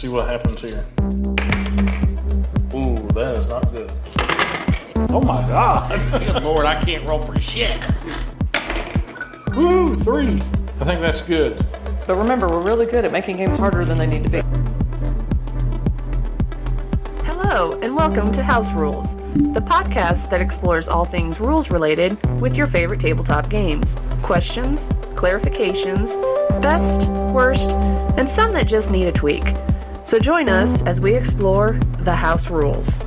see what happens here. Ooh, that is not good. Oh my god. Good lord, I can't roll for shit. Woo, three. I think that's good. But remember, we're really good at making games harder than they need to be. Hello, and welcome to House Rules, the podcast that explores all things rules related with your favorite tabletop games. Questions, clarifications, best, worst, and some that just need a tweak. So join us as we explore the house rules.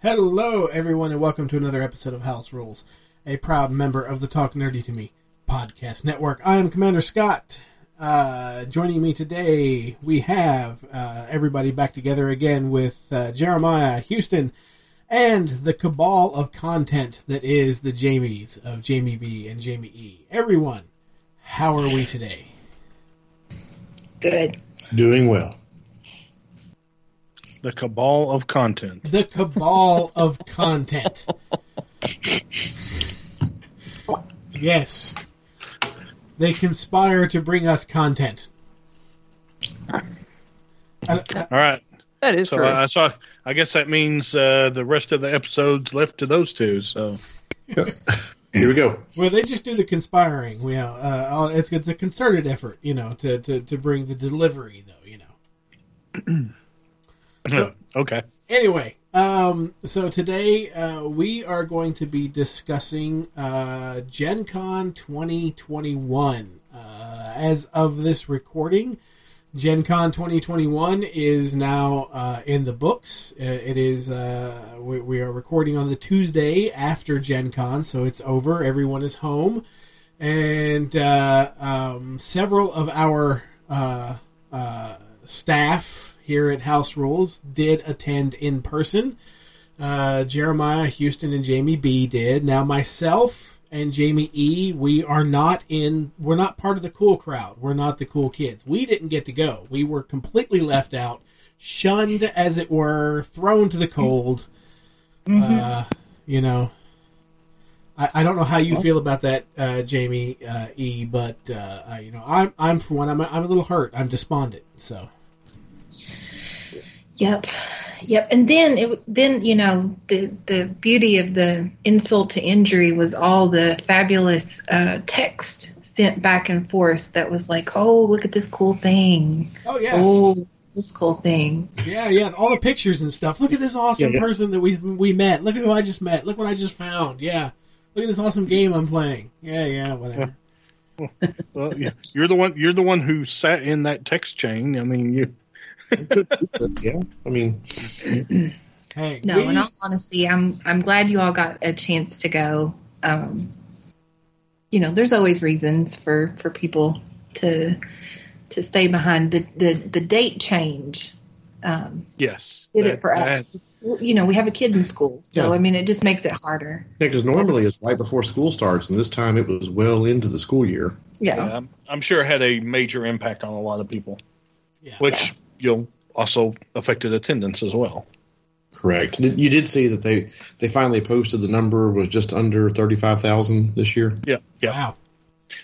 Hello, everyone, and welcome to another episode of House Rules, a proud member of the Talk Nerdy to Me podcast network. I am Commander Scott. Uh, joining me today, we have uh, everybody back together again with uh, Jeremiah Houston and the cabal of content that is the Jamies of Jamie B and Jamie E. Everyone, how are we today? Good. Doing well. The cabal of content. The cabal of content. Yes. They conspire to bring us content. I- I- All right. That is So I saw. I guess that means uh, the rest of the episodes left to those two. So Here we go. well, they just do the conspiring. You know, uh, it's it's a concerted effort, you know, to, to, to bring the delivery, though. You know. So- okay. Anyway, um, so today uh, we are going to be discussing uh, Gen Con 2021. Uh, as of this recording, Gen Con 2021 is now uh, in the books. Uh, It is uh, we, we are recording on the Tuesday after Gen Con, so it's over. Everyone is home, and uh, um, several of our uh, uh, staff here at House Rules did attend in person. Jeremiah, Houston, and Jamie B did. Now myself and Jamie E, we are not in. We're not part of the cool crowd. We're not the cool kids. We didn't get to go. We were completely left out, shunned, as it were, thrown to the cold. Uh, you know. I, I don't know how you feel about that, uh, Jamie uh, E, but uh, I, you know, I'm I'm for one, I'm a, I'm a little hurt. I'm despondent. So Yep. Yep. And then it then you know the the beauty of the insult to injury was all the fabulous uh, text sent back and forth that was like, oh look at this cool thing. oh yeah, Oh this cool thing. Yeah, yeah, all the pictures and stuff. Look at this awesome Yeah, yeah. person that we we met. Look at who I just met. Look what I just found. Yeah. Look at this awesome game I'm playing. Yeah, yeah, whatever. Well, yeah. You're the one. You're the one who sat in that text chain. I mean, you. Yeah. I mean, Hey, No, we- in all honesty, I'm I'm glad you all got a chance to go. Um, you know, there's always reasons for for people to to stay behind. The the the date change um, Yes. did That- it for us. The school- You know, we have a kid in school, so Yeah. I mean, it just makes it harder. yeah, because normally it's right before school starts, and this time it was well into the school year. Yeah, yeah, I'm, I'm sure it had a major impact on a lot of people, yeah. which you know also affected attendance as well. Correct. You did see that they they finally posted the number was just under thirty five thousand this year. Yeah. Yeah. Wow.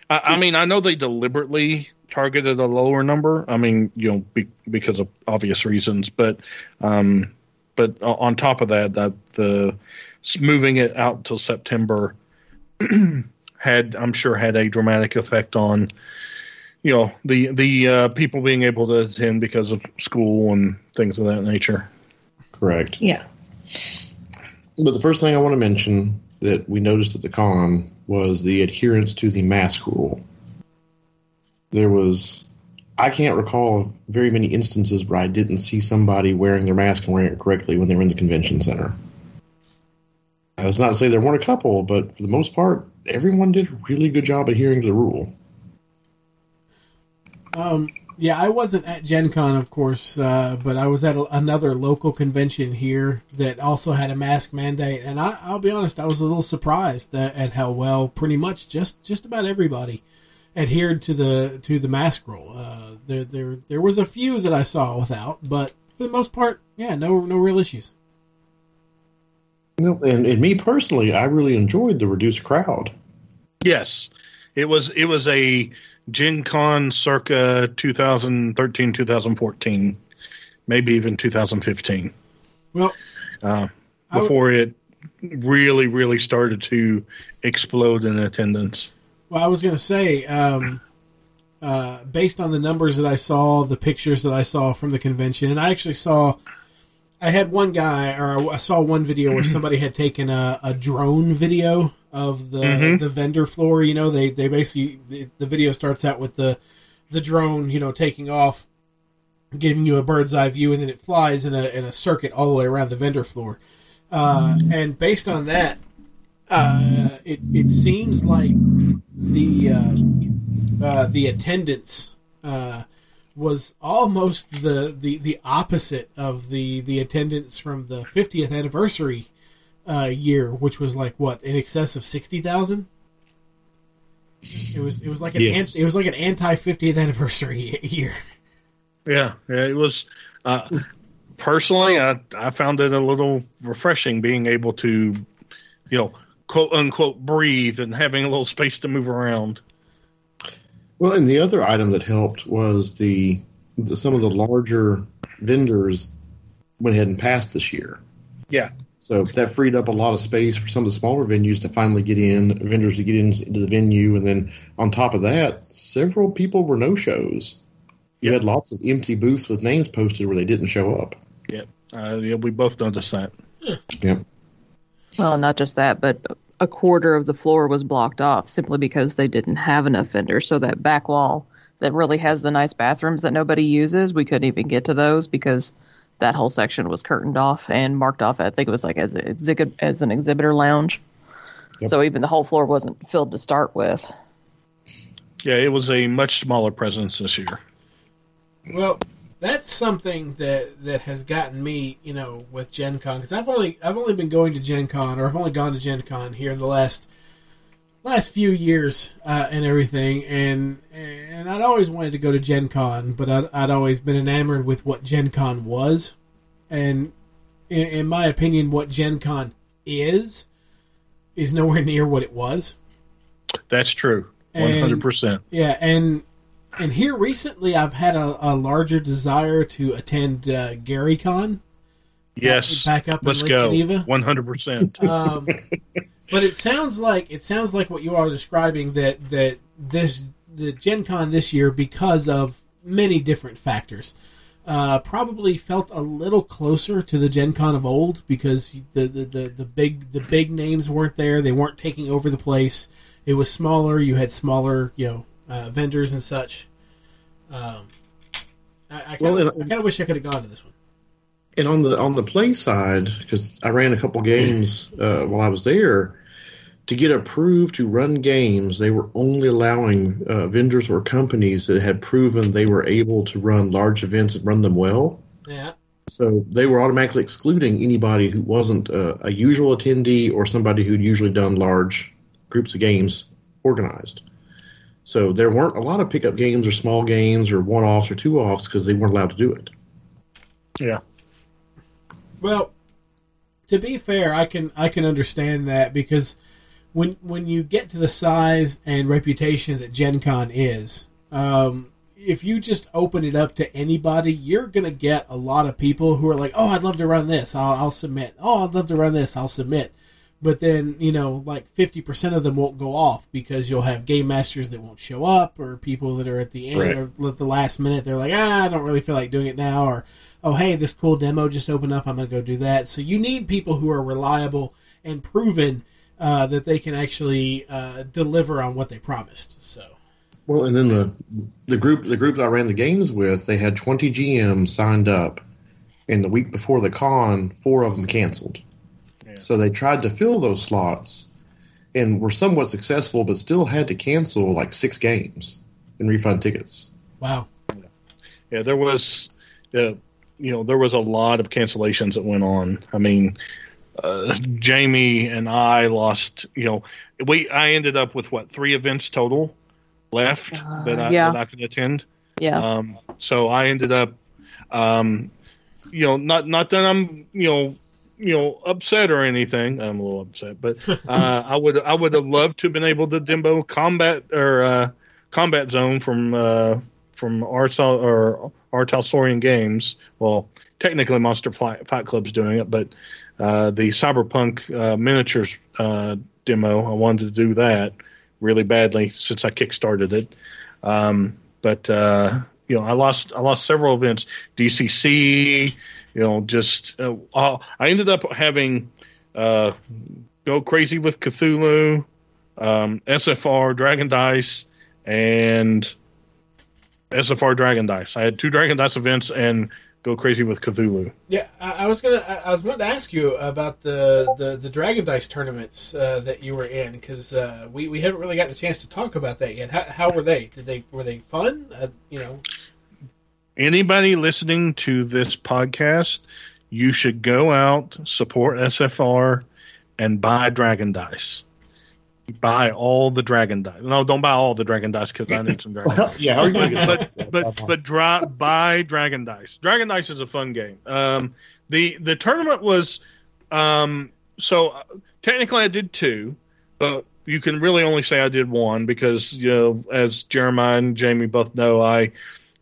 I, I mean, I know they deliberately targeted a lower number. I mean, you know, be, because of obvious reasons, but um, but on top of that, that the moving it out till September had, I'm sure, had a dramatic effect on you know the the uh, people being able to attend because of school and things of that nature. Correct. yeah. But the first thing I want to mention that we noticed at the con was the adherence to the mask rule. There was, I can't recall very many instances where I didn't see somebody wearing their mask and wearing it correctly when they were in the convention center. I was not to say there weren't a couple, but for the most part, everyone did a really good job adhering to the rule. Um, yeah, I wasn't at Gen Con, of course, uh, but I was at a, another local convention here that also had a mask mandate, and I, I'll be honest, I was a little surprised at, at how well pretty much just just about everybody adhered to the to the mask rule. Uh, there there there was a few that I saw without, but for the most part, yeah, no no real issues. You know, and, and me personally, I really enjoyed the reduced crowd. Yes, It was it was a Gen Con circa 2013 2014, maybe even 2015. Well, uh, I would- before it really really started to explode in attendance. Well, I was going to say, um, uh, based on the numbers that I saw, the pictures that I saw from the convention, and I actually saw, I had one guy, or I saw one video where somebody had taken a, a drone video of the Mhm. the vendor floor. You know, they they basically the, the video starts out with the the drone, you know, taking off, giving you a bird's eye view, and then it flies in a in a circuit all the way around the vendor floor. Uh, and based on that, uh, it it seems like the uh, uh, the attendance uh, was almost the, the the opposite of the the attendance from the 50th anniversary uh, year, which was like what in excess of sixty thousand. It was it was like an Yes. an, it was like an anti 50th anniversary year. Yeah, yeah, it was. Uh, personally, I I found it a little refreshing being able to, you know, quote unquote breathe and having a little space to move around. Well, and the other item that helped was the, the some of the larger vendors went ahead and passed this year. Yeah. So that freed up a lot of space for some of the smaller venues to finally get in, vendors to get in, into the venue, and then on top of that, several people were no shows. You Yep. had lots of empty booths with names posted where they didn't show up. Yep. Uh, yeah, we both noticed that. Yep. Well, not just that, but a quarter of the floor was blocked off simply because they didn't have enough vendors. So that back wall that really has the nice bathrooms that nobody uses, we couldn't even get to those because that whole section was curtained off and marked off. I think it was like as a, as an exhibitor lounge. Yep. So even the whole floor wasn't filled to start with. Yeah, it was a much smaller presence this year. Well, that's something that that has gotten me, you know, with Gen Con because I've only I've only been going to Gen Con or I've only gone to Gen Con here in the last last few years uh, and everything, and and I'd always wanted to go to Gen Con, but I'd, I'd always been enamored with what Gen Con was, and in, in my opinion, what Gen Con is is nowhere near what it was. That's true. Hundred percent. Yeah, and and here recently, I've had a, a larger desire to attend uh, GaryCon. Yes. back up Let's go. Geneva. One hundred percent. But it sounds like it sounds like what you are describing that that this the Gen Con this year because of many different factors. Uh, probably felt a little closer to the Gen Con of old because the, the, the, the big the big names weren't there. They weren't taking over the place. It was smaller. You had smaller, you know, uh, vendors and such. Um, I, I kind Well, of and- I kind of wish I could have gone to this one. And on the on the play side, because I ran a couple games uh, while I was there, to get approved to run games, they were only allowing uh, vendors or companies that had proven they were able to run large events and run them well. Yeah. So they were automatically excluding anybody who wasn't uh, a usual attendee or somebody who'd usually done large groups of games organized. So there weren't a lot of pickup games or small games or one offs or two offs because they weren't allowed to do it. Yeah. Well, to be fair, I can I can understand that because when when you get to the size and reputation that Gen Con is, um, if you just open it up to anybody, you're gonna get a lot of people who are like, "Oh, I'd love to run this. I'll, I'll submit. Oh, I'd love to run this. I'll submit." But then you know, like fifty percent of them won't go off because you'll have game masters that won't show up, or people that are at the end Right. or at the last minute. They're like, "Ah, I don't really feel like doing it now," or oh hey this cool demo just opened up i'm going to go do that so you need people who are reliable and proven uh, that they can actually uh, deliver on what they promised so Well, and then the the group the group that I ran the games with, they had 20 GMs signed up, and the week before the con, four of them canceled. Yeah. So they tried to fill those slots, and were somewhat successful, but still had to cancel like six games and refund tickets. wow Yeah, there was, uh, you know, there was a lot of cancellations that went on. I mean, uh, Jamie and I lost. You know, we I ended up with what three events total left Uh, that I yeah. that I could attend. Yeah. Um, so I ended up, um, you know, not not that I'm you know you know upset or anything. I'm a little upset, but uh, I would I would have loved to have been able to demo combat or uh, combat zone from uh, from Artal or R. Talsorian Games. Well, technically Monster Fight, Club's doing it, but uh, the Cyberpunk uh, miniatures uh, demo, I wanted to do that really badly since I kickstarted it. Um, but uh, you know, I lost I lost several events. DCC, you know, just uh, I ended up having uh, go crazy with Cthulhu, um, SFR, Dragon Dice, and SFR Dragon Dice. I had two Dragon Dice events and go crazy with Cthulhu. Yeah, I, I was gonna. I, I was wanting to ask you about the the, the Dragon Dice tournaments uh, that you were in because uh, we we haven't really gotten a chance to talk about that yet. How, how were they? Did they were they fun? Uh, you know, anybody listening to this podcast, you should go out support SFR and buy Dragon Dice. Buy all the Dragon Dice. No, don't buy all the Dragon Dice because I need some Dragon Dice. yeah, how are you but but but dry, buy Dragon Dice. Dragon Dice is a fun game. Um, the the tournament was um, so uh, technically I did two, but you can really only say I did one because you know as Jeremiah and Jamie both know I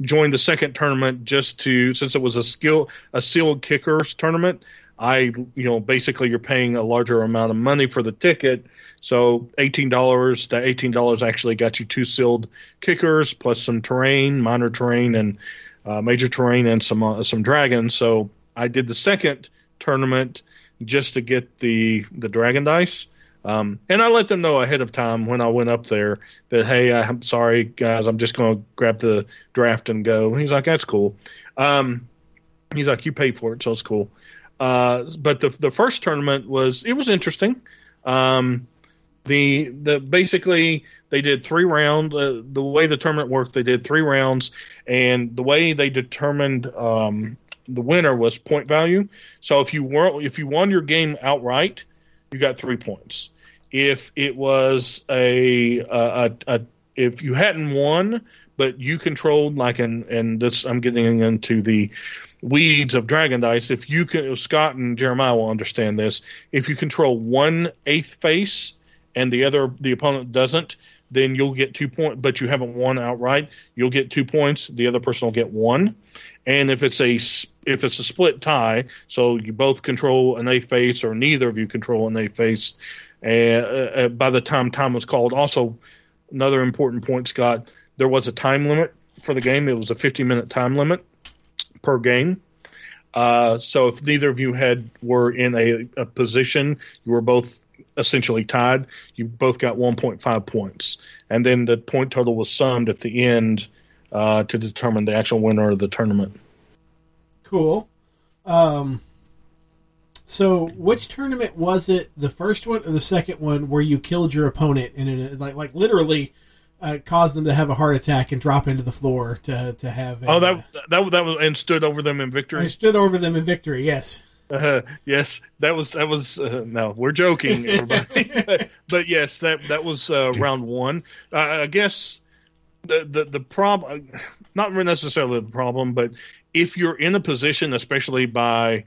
joined the second tournament just to since it was a skill a sealed kickers tournament. I you know basically you're paying a larger amount of money for the ticket. So eighteen dollars. That eighteen dollars actually got you two sealed kickers plus some terrain, minor terrain, and uh, major terrain, and some uh, some dragons. So I did the second tournament just to get the the dragon dice. Um, and I let them know ahead of time when I went up there that hey, I'm sorry guys, I'm just going to grab the draft and go. He's like, that's cool. Um, he's like, you paid for it, so it's cool. Uh, but the the first tournament was it was interesting. Um, the the basically they did three rounds. Uh, the way the tournament worked, they did three rounds, and the way they determined um, the winner was point value. So if you were if you won your game outright, you got three points. If it was a, a, a, if you hadn't won, but you controlled like and and this I'm getting into the weeds of Dragon Dice. If you can, Scott and Jeremiah will understand this. If you control one eighth face and the other the opponent doesn't, then you'll get two points. But you haven't won outright, you'll get two points. The other person will get one. And if it's a if it's a split tie, so you both control an eighth face or neither of you control an eighth face, uh, uh, by the time time was called, also another important point, Scott, there was a time limit for the game. It was a 50 minute time limit per game. Uh, so if neither of you had were in a, a position, you were both essentially tied. You both got 1.5 points, and then the point total was summed at the end uh, to determine the actual winner of the tournament. Cool. Um, so, which tournament was it? The first one or the second one where you killed your opponent it, like like literally uh, caused them to have a heart attack and drop into the floor to to have. A, oh, that that that was and stood over them in victory. I stood over them in victory. Yes. Uh, yes, that was that was uh, no, we're joking, everybody. but, but, yes, that that was uh, round one. I guess the the the problem, not necessarily the problem, but if you're in a position, especially by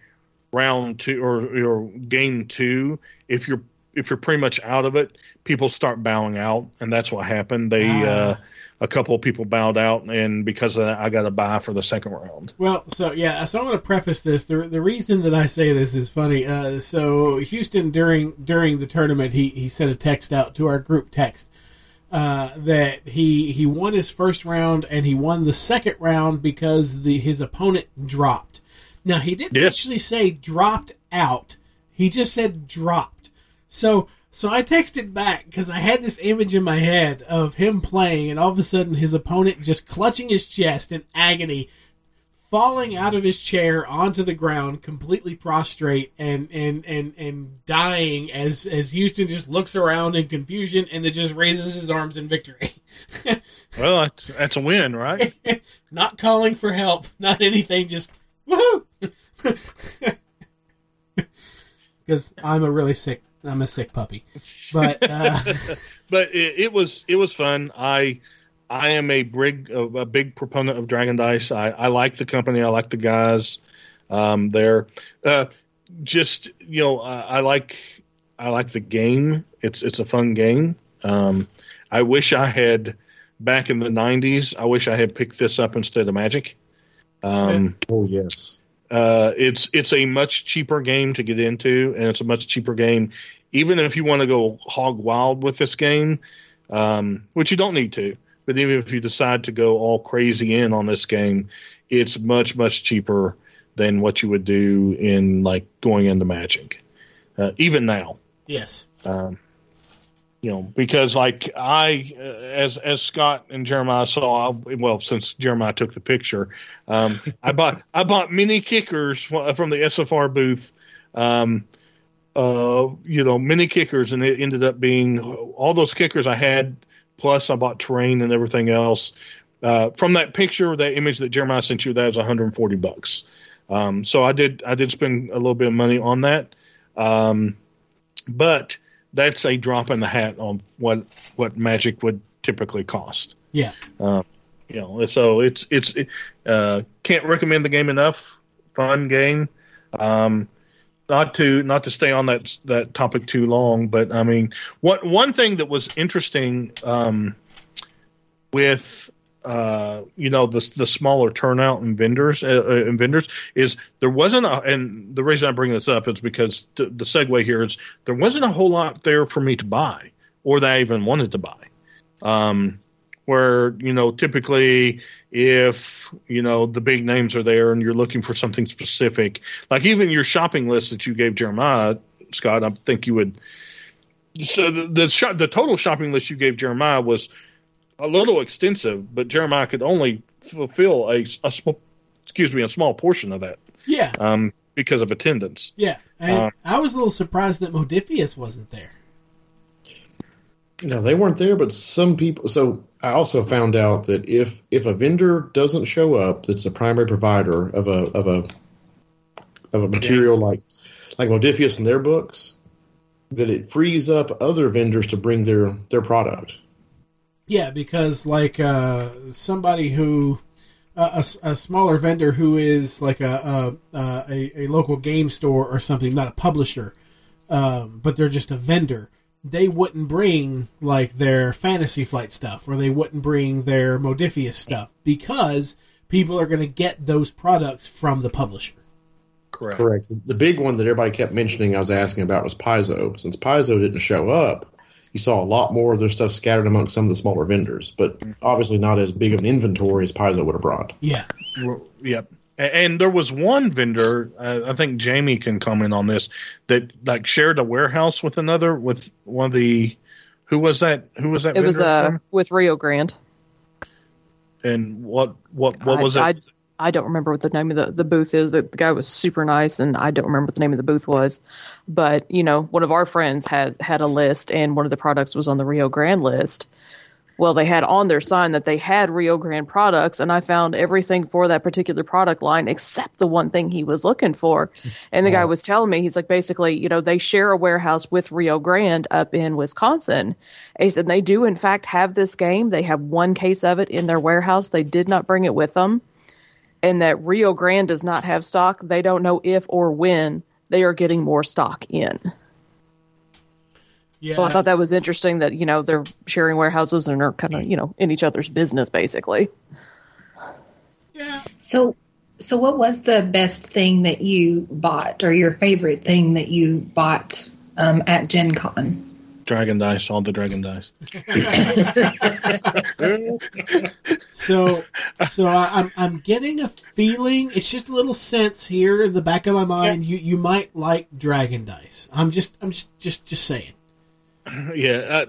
round two or, or game two, if you're if you're pretty much out of it, people start bowing out, and that's what happened. They uh, a couple of people bowed out, and because of that, I got a buy for the second round. Well, so yeah, so I'm going to preface this. The the reason that I say this is funny. Uh, so Houston during during the tournament, he he sent a text out to our group text. Uh, that he he won his first round and he won the second round because the his opponent dropped. Now he didn't Yes. actually say dropped out. He just said dropped. So so I texted back because I had this image in my head of him playing, and all of a sudden his opponent just clutching his chest in agony, falling out of his chair onto the ground, completely prostrate and and and and dying as as Houston just looks around in confusion and then just raises his arms in victory. Well, that's, that's a win, right? not calling for help, not anything, just woohoo! Because I'm a really sick, I'm a sick puppy. But uh, but it, it was it was fun. I I am a big a big proponent of Dragon Dice. I, I like the company. I like the guys um, there. Uh, just you know, I, I like I like the game. It's it's a fun game. Um, I wish I had back in the '90s. I wish I had picked this up instead of Magic. Um, Oh yes. Uh, it's it's a much cheaper game to get into, and it's a much cheaper game, even if you want to go hog wild with this game, um, which you don't need to. But even if you decide to go all crazy in on this game, it's much much cheaper than what you would do in like going into Magic, uh, even now Yes. um, you know, because like I, uh, as as Scott and Jeremiah saw, well, since Jeremiah took the picture, um, I bought I bought mini kickers from the SFR booth, um, uh, you know, mini kickers, and it ended up being all those kickers I had, plus I bought terrain and everything else. Uh, from that picture, that image that Jeremiah sent you, that was 140 bucks. Um, so I did I did spend a little bit of money on that. Um, but that's a drop in the hat on what what Magic would typically cost. Yeah. You know, so it's it's uh, can't recommend the game enough. Fun game. Um, not to not to stay on that that topic too long, but I mean, what one thing that was interesting um, with uh, you know the the smaller turnout in vendors uh, uh, in vendors is there wasn't a and the reason I bring this up is because the, the segue here is there wasn't a whole lot there for me to buy or that I even wanted to buy. Um, where you know typically if you know the big names are there and you're looking for something specific, like even your shopping list that you gave Jeremiah Scott, I think you would. So the the, the total shopping list you gave Jeremiah was a little extensive, but Jeremiah could only fulfill a, a small, excuse me, a small portion of that Yeah. um, because of attendance. Yeah. And Uh, I was a little surprised that Modiphius wasn't there. No, they weren't there, but some people. So I also found out that if if a vendor doesn't show up, that's the primary provider of a of a of a material like like Modiphius and their books, that it frees up other vendors to bring their their product. Yeah, because like uh, somebody who uh, a smaller vendor who is like a a, uh, a a local game store or something, not a publisher, um, but they're just a vendor. They wouldn't bring like their Fantasy Flight stuff, or they wouldn't bring their Modiphius stuff because people are going to get those products from the publisher. Correct. Correct. The, the big one that everybody kept mentioning, I was asking about, was Paizo. Since Paizo didn't show up, you saw a lot more of their stuff scattered among some of the smaller vendors, but obviously not as big of an inventory as Paizo would have brought. Yeah, Yep. And there was one vendor, uh, I think Jamie can comment on this, that like shared a warehouse with another with one of the who was that? Who was that? It was vendor uh from? with Rio Grande. and what what what I- was I, it? I don't remember what the name of the, the booth is. The, the guy was super nice, and I don't remember what the name of the booth was. But you know, one of our friends has had a list, and one of the products was on the Rio Grande list. Well, they had on their sign that they had Rio Grande products, and I found everything for that particular product line except the one thing he was looking for. And the guy was telling me, he's like, basically, you know, they share a warehouse with Rio Grande up in Wisconsin. He said they do, in fact, have this game. They have one case of it in their warehouse. They did not bring it with them. And that Rio Grande does not have stock. They don't know if or when they are getting more stock in. yeah. So I thought that was interesting that, you know, they're sharing warehouses and are kind of, you know, in each other's business, basically. yeah. So, so what was the best thing that you bought, or your favorite thing that you bought um, at Gen Con? Dragon dice, all the dragon dice. So, so I, I'm I'm getting a feeling. It's just a little sense here in the back of my mind. You you might like Dragon Dice. I'm just I'm just just just saying. yeah, uh,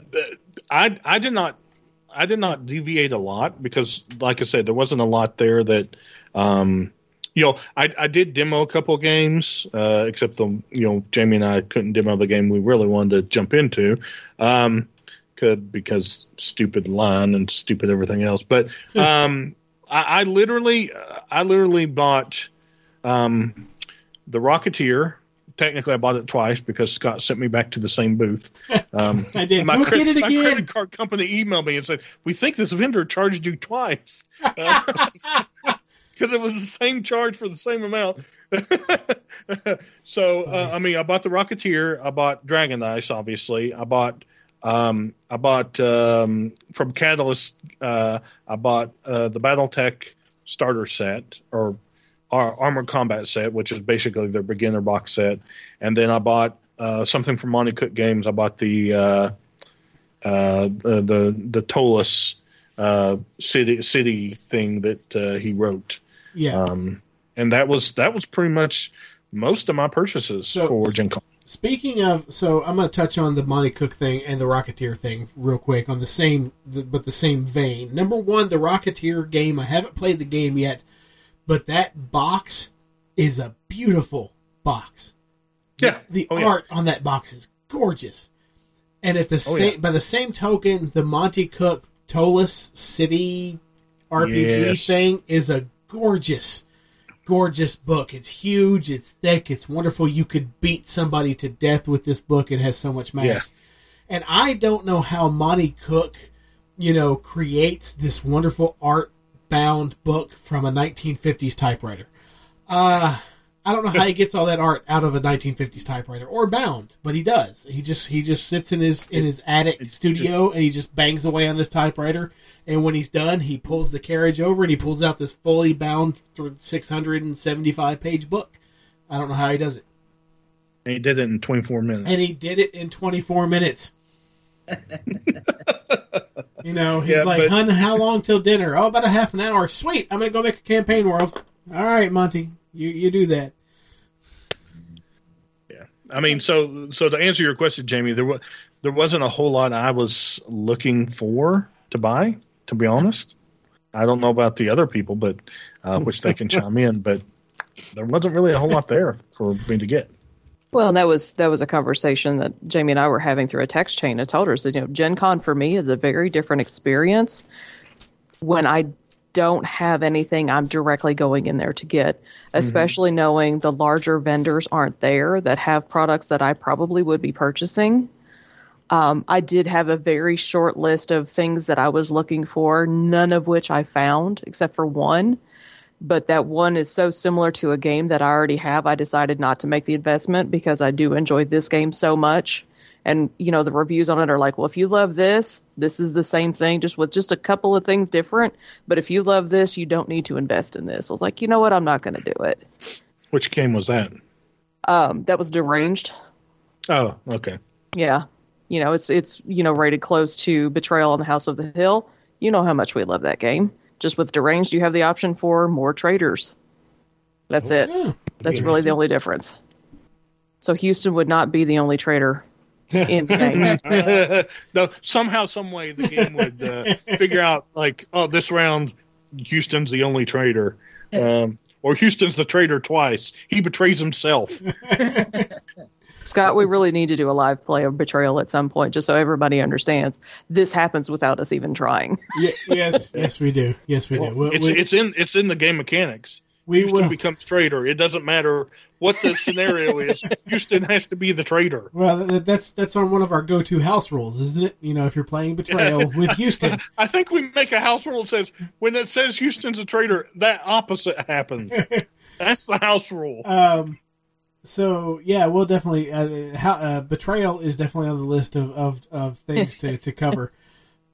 I I did not I did not deviate a lot because, like I said, there wasn't a lot there that, um, you know, I I did demo a couple games, uh, except the you know Jamie and I couldn't demo the game we really wanted to jump into, um, could because stupid line and stupid everything else. But um, I, I literally I literally bought um, the Rocketeer. Technically, I bought it twice because Scott sent me back to the same booth. Um, I did. my, cre- my credit card company emailed me and said, "We think this vendor charged you twice." because it was the same charge for the same amount. so uh, I mean, I bought the Rocketeer, I bought Dragon Dice, obviously, I bought. Um, I bought um, from Catalyst. Uh, I bought uh, the BattleTech starter set or our armored combat set, which is basically their beginner box set, and then I bought uh, something from Monte Cook Games. I bought the uh, uh, the the, the Ptolus uh, city city thing that uh, he wrote. Yeah. Um, and that was that was pretty much most of my purchases So- for Gen Con. Speaking of, so I'm going to touch on the Monte Cook thing and the Rocketeer thing real quick on the same, the, but the same vein. Number one, the Rocketeer game. I haven't played the game yet, but that box is a beautiful box. Yeah. The Oh, yeah. art on that box is gorgeous. And at the Oh, same, yeah. by the same token, the Monte Cook Ptolus City RPG Yes. thing is a gorgeous, gorgeous book. It's huge, it's thick, it's wonderful. You could beat somebody to death with this book. It has so much mass. Yeah. And I don't know how Monte Cook, you know, creates this wonderful art bound book from a 1950s typewriter. Uh, I don't know how he gets all that art out of a 1950s typewriter or bound, but he does. He just he just sits in his in his attic studio and he just bangs away on this typewriter. And when he's done, he pulls the carriage over and he pulls out this fully bound th- 675 page book. I don't know how he does it. And he did it in 24 minutes. And he did it in 24 minutes. you know, he's Yeah, like, but- "Hun, how long till dinner? Oh, about a half an hour. Sweet. I'm gonna go make a campaign world. All right, Monte, you you do that. Yeah, I mean, so so to answer your question, Jamie, there was there wasn't a whole lot I was looking for to buy. To be honest, I don't know about the other people, but uh, which they can chime in, but there wasn't really a whole lot there for me to get. Well, and that was that was a conversation that Jamie and I were having through a text chain. I told her that you know Gen Con for me is a very different experience when I don't have anything I'm directly going in there to get, especially knowing the larger vendors aren't there that have products that I probably would be purchasing. Um, I did have a very short list of things that I was looking for, none of which I found except for one but that one is so similar to a game that I already have, I decided not to make the investment because I do enjoy this game so much. And you know, the reviews on it are like, well, if you love this, this is the same thing, just with just a couple of things different. But if you love this, you don't need to invest in this. I was like, you know what, I'm not going to do it. Which game was that? Um, that was deranged. Oh, okay. Yeah, you know, it's it's you know rated close to Betrayal on the House of the Hill. You know how much we love that game. Just with deranged, you have the option for more traders. That's it. Yeah. That's really the only difference. So Houston would not be the only trader in no, somehow, some way, the game would uh, figure out like, oh, this round, Houston's the only traitor, um, or Houston's the traitor twice. He betrays himself. Scott, we really need to do a live play of Betrayal at some point, just so everybody understands this happens without us even trying. Ye- yes, yes, we do. Yes, we do. We, It's we, it's in it's in the game mechanics. We Houston will. becomes traitor. It doesn't matter what the scenario is. Houston has to be the traitor. Well, that's that's on one of our go-to house rules, isn't it? You know, if you're playing Betrayal with Houston, I think we make a house rule that says when it says Houston's a traitor, that opposite happens. That's the house rule. um, so yeah, we'll definitely uh, how, uh, Betrayal is definitely on the list of of, of things to to cover.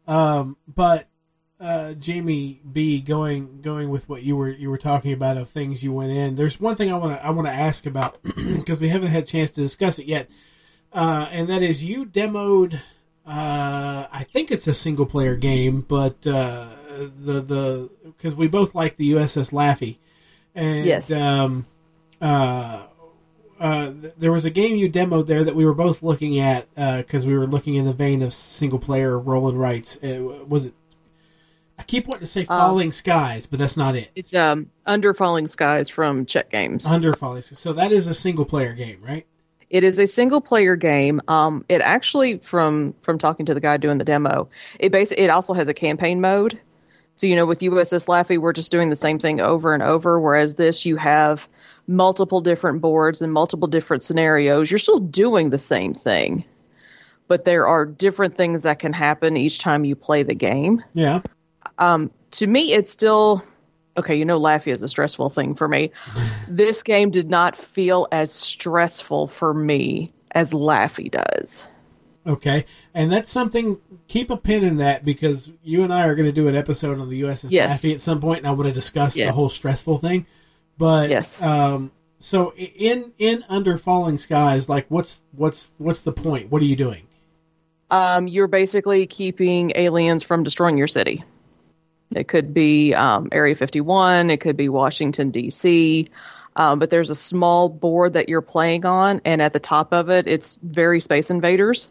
Um, but uh, Jamie B, going going with what you were you were talking about of things you went in. There's one thing I want to I want to ask about because we haven't had a chance to discuss it yet, uh, and that is you demoed. Uh, I think it's a single player game, but uh, the the because we both like the USS Laffey, and Yes. um, uh, uh, there was a game you demoed there that we were both looking at because we were looking in the vein of single player roll and rights. Uh, was it? I keep wanting to say Falling Skies, but that's not it. It's um Under Falling Skies from Czech Games. Under Falling Skies. So that is a single player game, right? It is a single player game. Um, it actually from from talking to the guy doing the demo, it basically it also has a campaign mode. So you know, with USS Laffey, we're just doing the same thing over and over. Whereas this, you have multiple different boards and multiple different scenarios. You're still doing the same thing, but there are different things that can happen each time you play the game Yeah. Um, to me, it's still okay, you know, Laffey is a stressful thing for me. this game did not feel as stressful for me as Laffey does. Okay, and that's something. Keep a pin in that because you and I are going to do an episode on the USS Yes. Laffey at some point, and I want to discuss the whole stressful thing. But Yes. um, so in in Under Falling Skies, like what's what's what's the point? What are you doing? Um, you're basically keeping aliens from destroying your city. It could be um, Area 51, it could be Washington, D.C., um, but there's a small board that you're playing on, and at the top of it, it's very Space Invaders.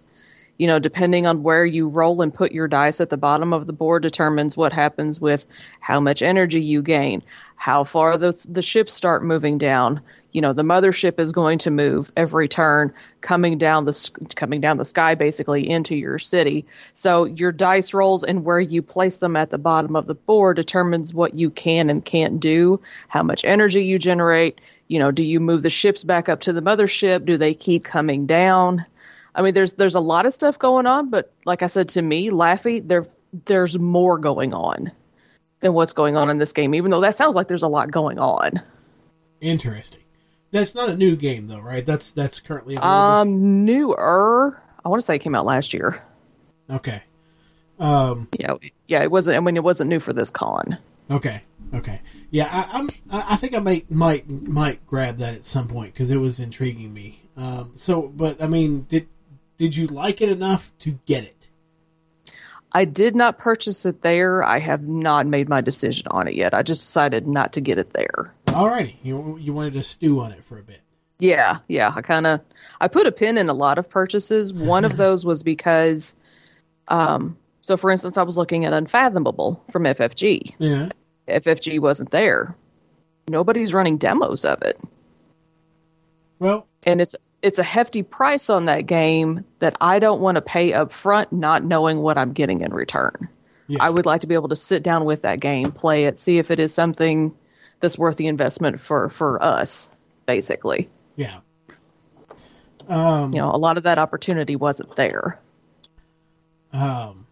You know, depending on where you roll and put your dice at the bottom of the board determines what happens with how much energy you gain, how far the, the ships start moving down. You know, the mothership is going to move every turn, coming down the coming down the sky, basically into your city. So your dice rolls and where you place them at the bottom of the board determines what you can and can't do, how much energy you generate. You know, do you move the ships back up to the mothership? Do they keep coming down? I mean, there's there's a lot of stuff going on, but like I said to me, Laffey, there there's more going on than what's going on in this game. Even though that sounds like there's a lot going on. Interesting. That's not a new game though, right? That's that's currently available. Um, newer. I want to say it came out last year. okay. Um, Yeah, yeah. It wasn't. I mean, it wasn't new for this con. Okay. Okay. Yeah, I, I'm. I I think I might might might grab that at some point because it was intriguing me. Um. So, but I mean, did did you like it enough to get it? I did not purchase it there. I have not made my decision on it yet. I just decided not to get it there. Alrighty. You you wanted to stew on it for a bit. Yeah, yeah. I kind of I put a pin in a lot of purchases. One of those was because, um, so for instance, I was looking at Unfathomable from FFG. Yeah. FFG wasn't there. Nobody's running demos of it, Well. and it's it's a hefty price on that game that I don't want to pay up front, not knowing what I'm getting in return. Yeah. I would like to be able to sit down with that game, play it, see if it is something that's worth the investment for for us, basically. Yeah. Um. You know, a lot of that opportunity wasn't there. Um.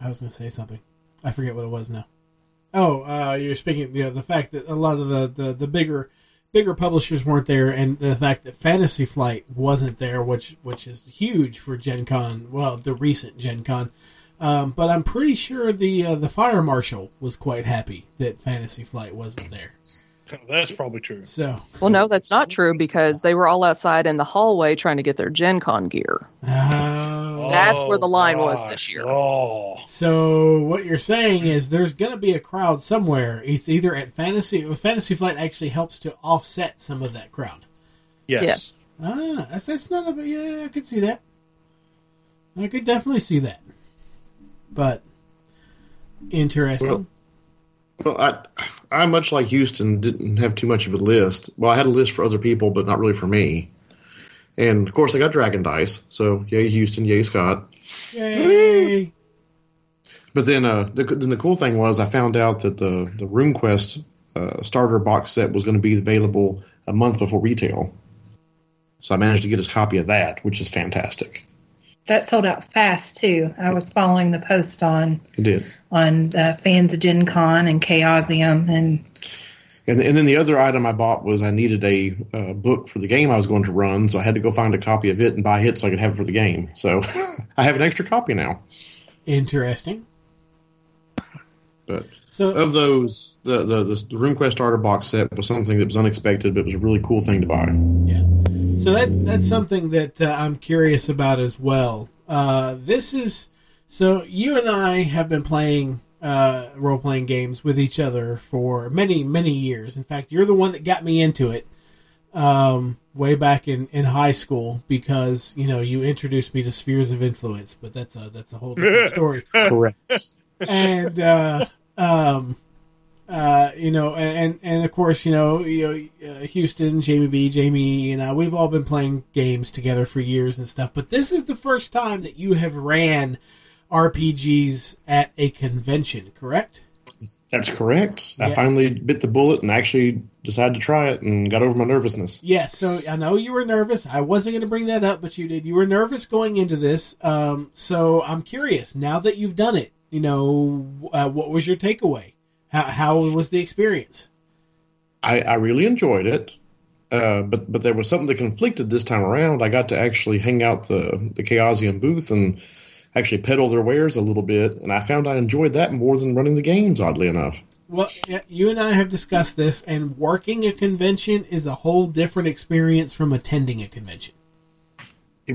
I was going to say something. I forget what it was now. Oh, uh, you're speaking. Yeah, the fact that a lot of the, the, the bigger bigger publishers weren't there, and the fact that Fantasy Flight wasn't there, which which is huge for Gen Con. Well, the recent Gen Con. Um, but I'm pretty sure the uh, the fire marshal was quite happy that Fantasy Flight wasn't there. That's probably true. So, Well, no, that's not true because they were all outside in the hallway trying to get their Gen Con gear. oh. That's where the line was this year. Oh, So what you're saying is there's going to be a crowd somewhere. It's either at Fantasy. Fantasy Flight actually helps to offset some of that crowd. yes. Yes. Ah, that's, that's not a yeah. I could see that. I could definitely see that. But interesting. Well, I, I much like Houston didn't have too much of a list. Well, I had a list for other people, but not really for me. And of course, I got Dragon Dice, so yay Houston, yay Scott. Yay! But then, uh, the, then the cool thing was I found out that the the RuneQuest uh, starter box set was going to be available a month before retail. So I managed to get his copy of that, which is fantastic. That sold out fast too. I was following the post on It did. on the fans of Gen Con and Chaosium and And, and then the other item I bought was I needed a uh, book for the game I was going to run, so I had to go find a copy of it and buy it so I could have it for the game. So I have an extra copy now. Interesting. But So of those, the the the, the RuneQuest starter box set was something that was unexpected, but was a really cool thing to buy. Yeah. So that that's something that uh, I'm curious about as well. Uh, this is so you and I have been playing uh, role playing games with each other for many many years. In fact, you're the one that got me into it um, way back in, in high school because you know you introduced me to spheres of influence. But that's a that's a whole different story Correct. and uh, um, uh, you know, and and of course, you know, you know, uh, Houston, Jamie B, Jamie, and uh, we've all been playing games together for years and stuff. But this is the first time that you have ran RPGs at a convention, correct? That's correct. I finally bit the bullet and actually decided to try it and got over my nervousness. Yeah, so I know you were nervous. I wasn't going to bring that up, but you did. You were nervous going into this. Um, so I'm curious. Now that you've done it, you know, uh, what was your takeaway? How how was the experience? I, I really enjoyed it. Uh, but but there was something that conflicted this time around. I got to actually hang out the the Chaosium booth and actually peddle their wares a little bit, and I found I enjoyed that more than running the games. Oddly enough, Well, yeah, you and I have discussed this, and working a convention is a whole different experience from attending a convention.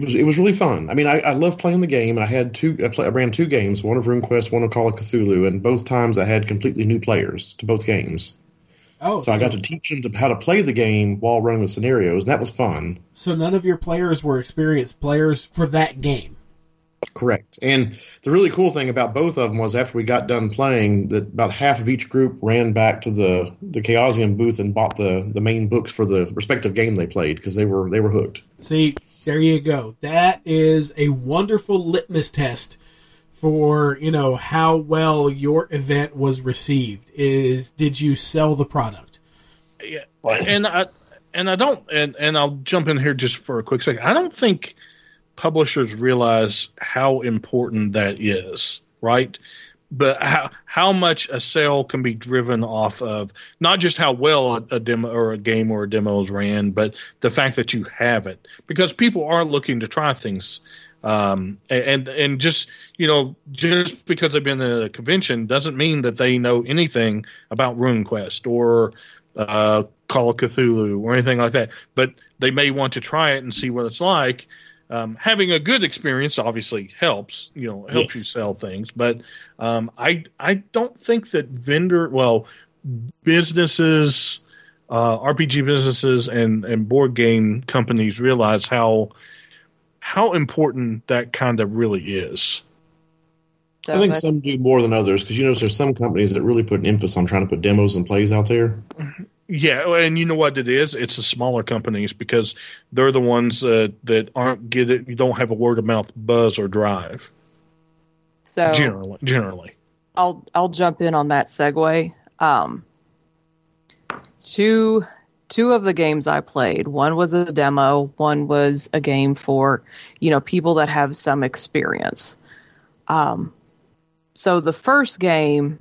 It was it was really fun. I mean, I, I love playing the game, and I had two I, play, I ran two games, one of RuneQuest, one of Call of Cthulhu, and both times I had completely new players to both games. Oh, So I got to teach them to, how to play the game while running the scenarios, and that was fun. so none of your players were experienced players for that game. Correct. And the really cool thing about both of them was after we got done playing, that about half of each group ran back to the the Chaosium booth and bought the the main books for the respective game they played because they were they were hooked. See, there you go. That is a wonderful litmus test for, you know, how well your event was received. Is did you sell the product? Yeah, and I and I don't and and I'll jump in here just for a quick second. I don't think publishers realize how important that is, right? But how how much a sale can be driven off of not just how well a, a demo or a game or a demo is ran, but the fact that you have it because people are looking to try things. Um, and and just you know just because they've been at a convention doesn't mean that they know anything about RuneQuest or uh, Call of Cthulhu or anything like that. But they may want to try it and see what it's like. Um, having a good experience obviously helps, you know, helps Yes. you sell things. But um, I I don't think that vendor well businesses, uh, RPG businesses and and board game companies realize how how important that kind of really is. So I think some do more than others because you notice there's some companies that really put an emphasis on trying to put demos and plays out there. Yeah, and you know what it is? It's the smaller companies because they're the ones uh, that aren't get it. You don't have a word of mouth buzz or drive so generally. Generally, I'll I'll jump in on that segue. Um, two two of the games I played. One was a demo. One was a game for you know people that have some experience. Um, so the first game,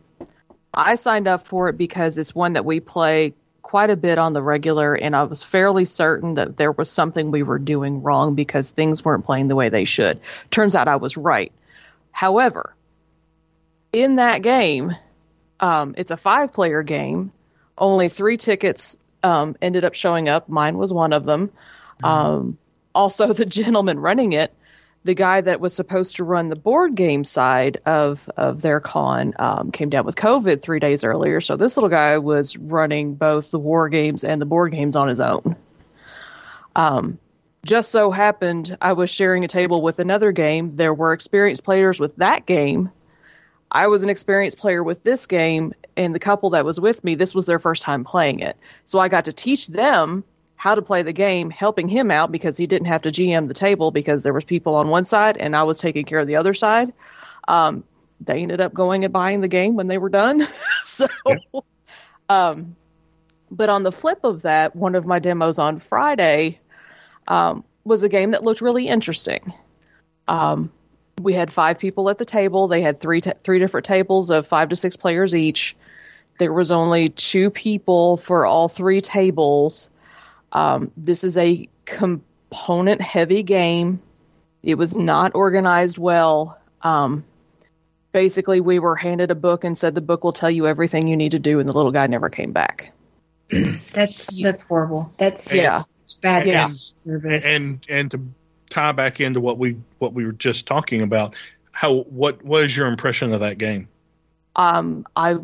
I signed up for it because it's one that we play quite a bit on the regular, and I was fairly certain that there was something we were doing wrong because things weren't playing the way they should. Turns out I was right. However, in that game, um, it's a five player game. Only three tickets um, ended up showing up. Mine was one of them. Um, also, the gentleman running it, the guy that was supposed to run the board game side of, of their con, um, came down with COVID three days earlier. So this little guy was running both the war games and the board games on his own. Um, just so happened I was sharing a table with another game. There were experienced players with that game. I was an experienced player with this game, and the couple that was with me, this was their first time playing it. So I got to teach them how to play the game, helping him out because he didn't have to GM the table because there was people on one side and I was taking care of the other side. Um, they ended up going and buying the game when they were done. so, um, but on the flip of that, one of my demos on Friday um, was a game that looked really interesting. Um, we had five people at the table. They had three ta three different tables of five to six players each. There was only two people for all three tables. Um, this is a component heavy game. It was not organized well. Um, basically, we were handed a book and said the book will tell you everything you need to do, and the little guy never came back. That's that's horrible. That's Yeah. such bad Yeah. service. and and to tie back into what we what we were just talking about, how what was your impression of that game? um, I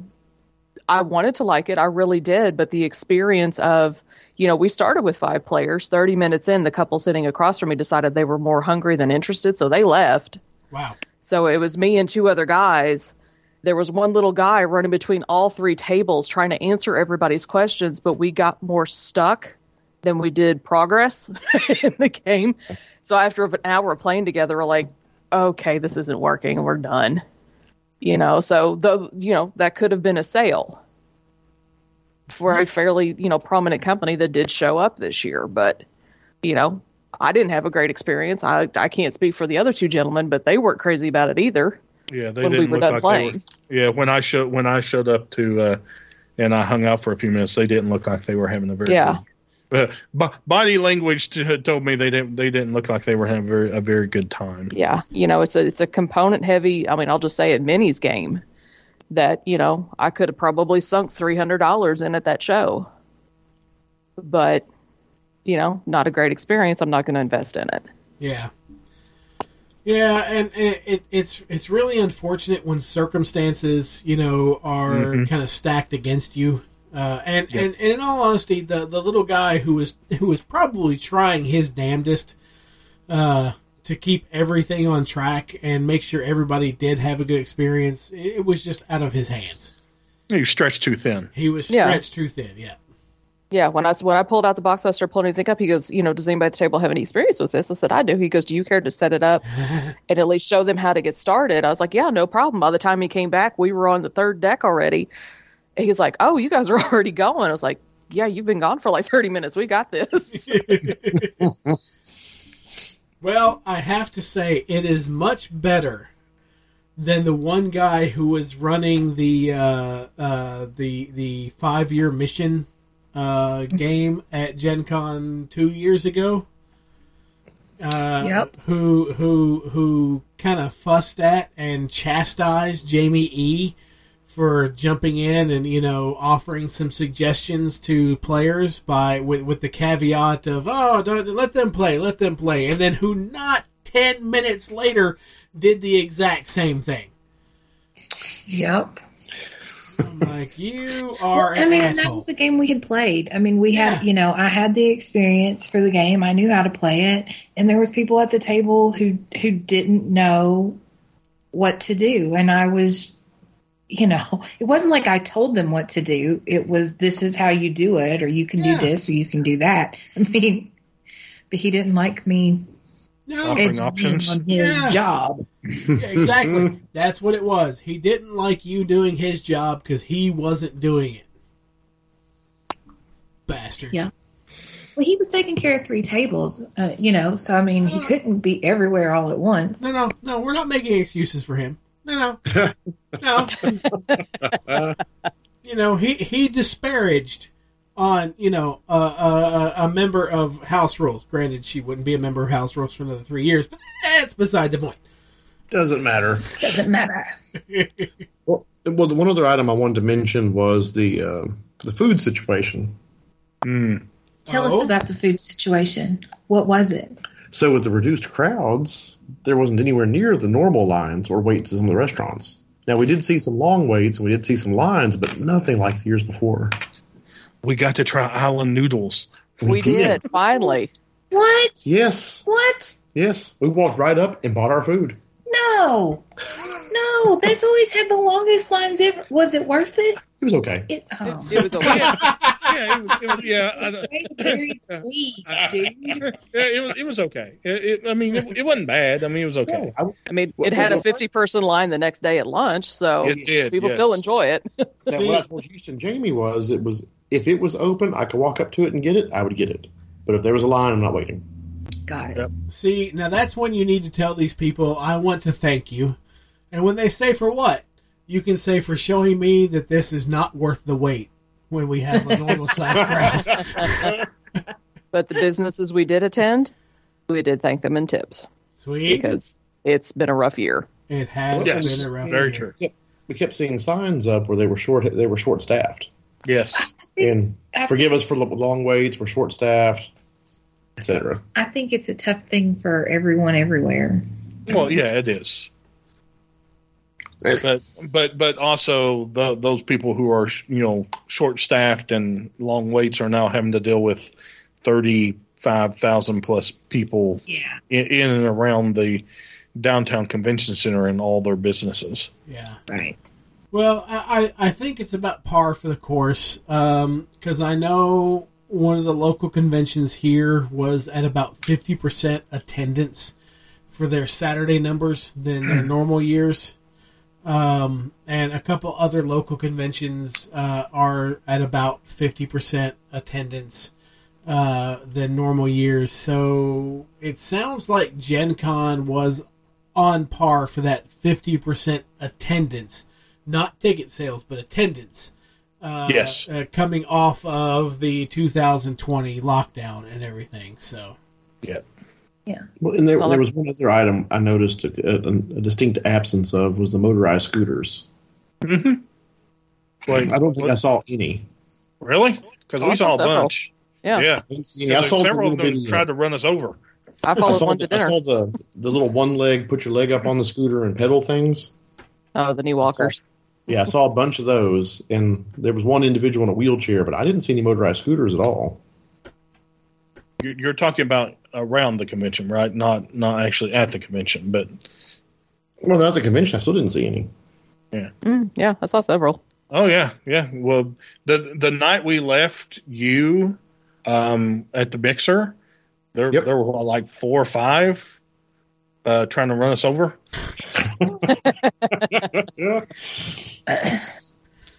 I wanted to like it. I really did, but the experience of you know we started with five players. Thirty minutes in, the couple sitting across from me decided they were more hungry than interested, so they left. Wow. So it was me and two other guys. There was one little guy running between all three tables trying to answer everybody's questions, but we got more stuck than we did progress in the game. So after an hour of playing together, we're like, okay, this isn't working, we're done. You know, so the you know that could have been a sale for a fairly you know prominent company that did show up this year, but you know I didn't have a great experience. I I can't speak for the other two gentlemen, but they weren't crazy about it either. Yeah, they when we didn't were look done like playing. they were. Yeah, when I showed when I showed up to uh, and I hung out for a few minutes, they didn't look like they were having a very Yeah. Good, uh, bo- body language t- told me they didn't they didn't look like they were having a very, a very good time. Yeah, you know, it's a it's a component heavy. I mean, I'll just say it, minis game that you know I could have probably sunk three hundred dollars in at that show, but you know, not a great experience. I'm not going to invest in it. Yeah. Yeah, and, and it, it's it's really unfortunate when circumstances, you know, are Mhm. kind of stacked against you. Uh, and, Yep. and and in all honesty, the the little guy who was who was probably trying his damnedest uh, to keep everything on track and make sure everybody did have a good experience, it, it was just out of his hands. You stretched too thin. He was Yeah. stretched too thin. Yeah. Yeah, when I when I pulled out the box, I started pulling everything up. He goes, you know, does anybody at the table have any experience with this? I said, I do. He goes, do you care to set it up and at least show them how to get started? I was like, yeah, no problem. By the time he came back, we were on the third deck already. And he's like, oh, you guys are already going. I was like, yeah, you've been gone for like 30 minutes. We got this. well, I have to say it is much better than the one guy who was running the uh, uh, the the five year mission uh, game at Gen Con two years ago. Uh, Yep. Who who who kind of fussed at and chastised Jamie E for jumping in and you know offering some suggestions to players by with with the caveat of oh don't let them play let them play and then who not 10 minutes later did the exact same thing Yep. I'm like you are Well, I an mean, that was the game we had played. I mean, we had, you know, I had the experience for the game. I knew how to play it, and there was people at the table who who didn't know what to do, and I was, you know, it wasn't like I told them what to do. It was this is how you do it, or you can Yeah. do this, or you can do that. I mean, but he didn't like me no Offering educating options. on his Yeah. job. Yeah, exactly that's what it was he didn't like you doing his job because he wasn't doing it bastard Yeah. Well, he was taking care of three tables, uh, you know, so I mean, he couldn't be everywhere all at once. no no no we're not making excuses for him no no no you know he he disparaged on you know a, a, a member of house rules granted she wouldn't be a member of house rules for another three years but that's beside the point Doesn't matter. Doesn't matter. Well, well, the one other item I wanted to mention was the uh, the food situation. Mm. Tell Oh. us about the food situation. What was it? So with the reduced crowds, there wasn't anywhere near the normal lines or waits as in the restaurants. Now we did see some long waits and we did see some lines, but nothing like the years before. We got to try island noodles. we did, finally. What? Yes, What? yes. We walked right up and bought our food. No. No, that's always had the longest lines ever. Was it worth it? It was okay. It, oh. It was okay. Yeah, it was, it was yeah. I- Very sweet, dude. yeah, it was it was okay. It, it, I mean, it, it wasn't bad. I mean, it was okay. Yeah, I, I mean, it had a 50 person line the next day at lunch, so It did, people yes. still enjoy it. now, See? what I told Houston Jamie was it was if it was open, I could walk up to it and get it. I would get it. But if there was a line, I'm not waiting. Got it. Yep. See, now that's when you need to tell these people, I want to thank you. And when they say for what, you can say for showing me that this is not worth the wait when we have a normal size crowd. But the businesses we did attend, we did thank them in tips Sweet. because it's been a rough year. It has Yes, been a rough very year. true. We kept seeing signs up where they were short. They were short staffed. Yes. And forgive us for the long waits. We're short staffed, etc. I think it's a tough thing for everyone everywhere. Well, yeah, it is. But but but also the, those people who are you know short staffed and long waits are now having to deal with thirty five thousand plus people Yeah. in, in and around the downtown convention center and all their businesses. Yeah. Right. Well, I, I I think it's about par for the course um, because I know one of the local conventions here was at about 50% attendance for their Saturday numbers than their normal years. Um, and a couple other local conventions uh, are at about 50% attendance uh, than normal years. So it sounds like Gen Con was on par for that 50% attendance, not ticket sales, but attendance. Uh, Yes. uh, coming off of the 2020 lockdown and everything. So, Yeah. Yeah. Well, and there, Well, there was one other item I noticed a, a, a distinct absence of was the motorized scooters. Mm-hmm. Like, I don't think what- I saw any. Really? Because Oh, we saw saw a several. bunch. Yeah. Yeah. I didn't see any. I saw several of little them bitty, tried to run us over. I I followed saw, one the, to I saw the the little one leg, put your leg up on the scooter and pedal things. Oh, the knee walkers. Yeah, I saw a bunch of those, and there was one individual in a wheelchair, but I didn't see any motorized scooters at all. You're, you're talking about around the convention, right? Not not actually at the convention, but Well, not at the convention. I still didn't see any. Mm, yeah, I saw several. oh yeah, yeah. Well, the the night we left you um, at the mixer, there Yep. there were like four or five uh, trying to run us over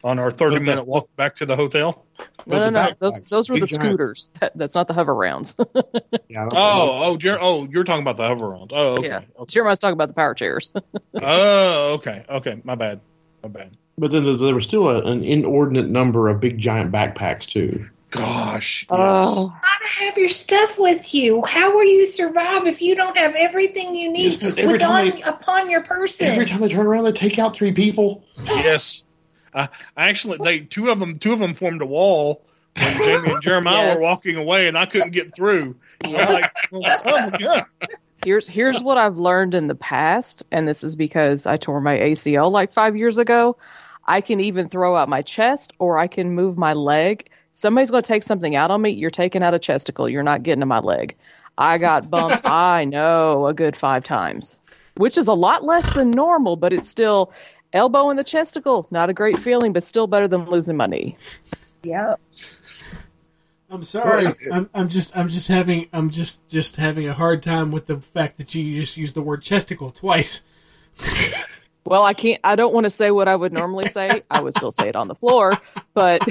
on our 30 minute walk back to the hotel. No, no, no. Those those were the big scooters. That, that's not the Hoverounds. Yeah, Oh, oh, Jer- oh, you're talking about the Hoveround. Oh, okay. Yeah. okay. Jeremiah's talking about the power chairs. Oh, okay, okay. My bad. My bad. But then there- there was still a, an inordinate number of big giant backpacks too. Gosh. Yes. Oh. gotta have your stuff with you. How will you survive if you don't have everything you need Yes, every with time on, they- upon your person? Every time they turn around, they take out three people. Yes. Uh, actually, they two of them two of them formed a wall when Jamie and Jeremiah Yes. were walking away, and I couldn't get through. I'm like, oh, son of. Here's here's what I've learned in the past, and this is because I tore my ACL like five years ago. I can even throw out my chest, or I can move my leg. Somebody's going to take something out on me. You're taking out a chesticle. You're not getting to my leg. I got bumped. I know a good five times, which is a lot less than normal, but it's still elbow in the chesticle. Not a great feeling, but still better than losing money. Yep. I'm sorry. I'm, I'm just I'm just having I'm just just having a hard time with the fact that you just used the word chesticle twice. Well, I can't. I don't want to say what I would normally say. I would still say it on the floor, but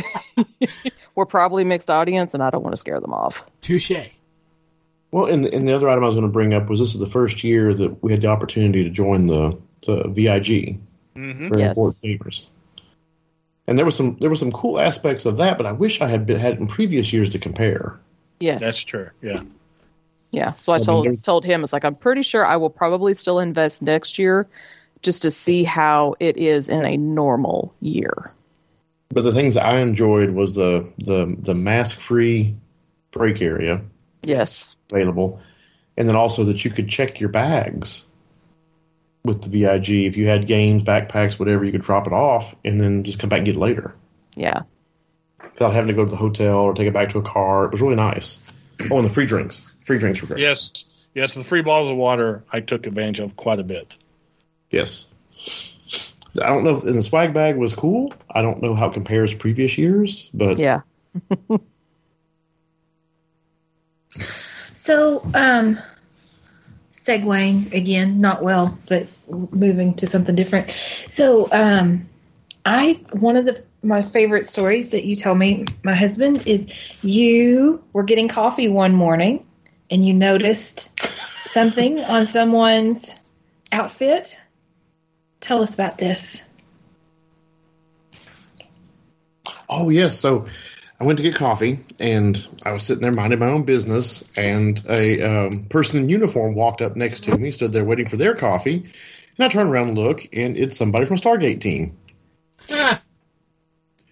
we're probably mixed audience, and I don't want to scare them off. Touche. Well, and, and the other item I was going to bring up was this is the first year that we had the opportunity to join the, the VIG, hmm very Yes. important gamers. And there was some there were some cool aspects of that, but I wish I had been, had in previous years to compare. Yes, That's true. Yeah. yeah. So I I mean, told there's- told him it's like I'm pretty sure I will probably still invest next year, just to see how it is in a normal year. But the things I enjoyed was the the the mask free break area Yes, available, and then also that you could check your bags with the VIG if you had games, backpacks, whatever. You could drop it off and then just come back and get it later yeah, without having to go to the hotel or take it back to a car. It was really nice. Oh, and the free drinks. Free drinks were great. Yes. Yes. The free bottles of water I took advantage of quite a bit. Yes. I don't know if and the swag bag was cool. I don't know how it compares previous years, but yeah. So, um, segueing again, not well, but moving to something different. So, um, I one of the my favorite stories that you tell me, my husband, is you were getting coffee one morning and you noticed something on someone's outfit. Tell us about this. Oh yes, so I went to get coffee, and I was sitting there minding my own business, and a um, person in uniform walked up next to me, stood there waiting for their coffee, and I turned around and look, and it's somebody from Stargate team. Ah,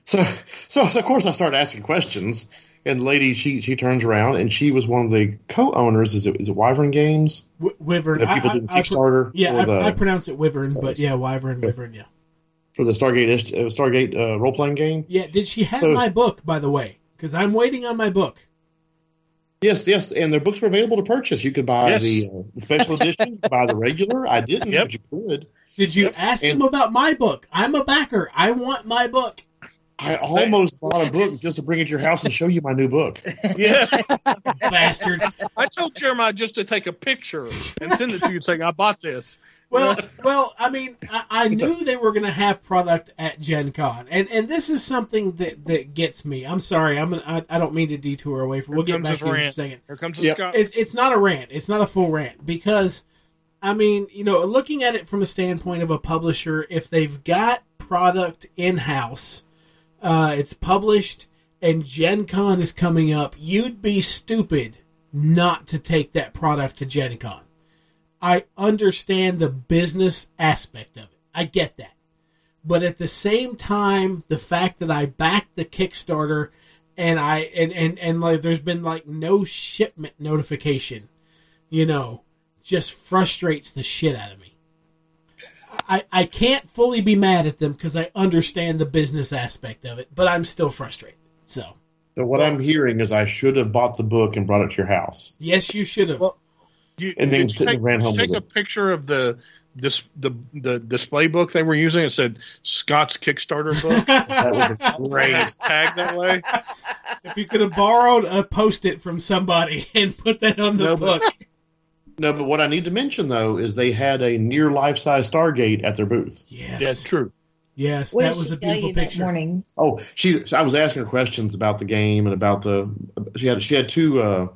So, so of course I started asking questions, and lady she she turns around, and she was one of the co-owners. Is it is it Wyvern Games? w- Wyvern. The people I, doing I, I, Kickstarter yeah, the I, I pronounce it Wyvern, but yeah, Wyvern, Wyvern. Yeah, for the Stargate uh, Stargate uh, role playing game. yeah. Did she have So- my book, by the way? Because I'm waiting on my book. Yes, yes, and their books were available to purchase. You could buy Yes. the, uh, special edition, you could buy the regular. I didn't, Yep. but you could. Did you Yep, ask and- them about my book? I'm a backer. I want my book. I almost bought a book just to bring it to your house and show you my new book. Yeah. Bastard. I told Jeremiah just to take a picture and send it to you saying, I bought this. Well, well, I mean, I, I knew they were going to have product at Gen Con, and and this is something that that gets me. I'm sorry, I'm gonna, I, I don't mean to detour away from. We'll get comes back his to it in a rant. second. Here comes the Yep. Scott. It's it's not a rant. It's not a full rant because I mean, you know, looking at it from a standpoint of a publisher, if they've got product in house, uh, it's published, and Gen Con is coming up, you'd be stupid not to take that product to Gen Con. I understand the business aspect of it. I get that. But at the same time, the fact that I backed the Kickstarter and I and, and, and like there's been like no shipment notification, you know, just frustrates the shit out of me. I, I can't fully be mad at them because I understand the business aspect of it, but I'm still frustrated. So So what I'm hearing is I should have bought the book and brought it to your house. yes, you should have. Well- You, And then did you take, ran home take with a it. picture of the this the the display book they were using. It said Scott's Kickstarter book. That would have Great great. tag that way. if you could have borrowed a post-it from somebody and put that on the No, book. but- No, but what I need to mention though is they had a near life size Stargate at their booth. Yes. Yeah, true. Yes, What that was a tell beautiful you that picture. morning? Oh, she's. I was asking her questions about the game and about the. She had she had two uh,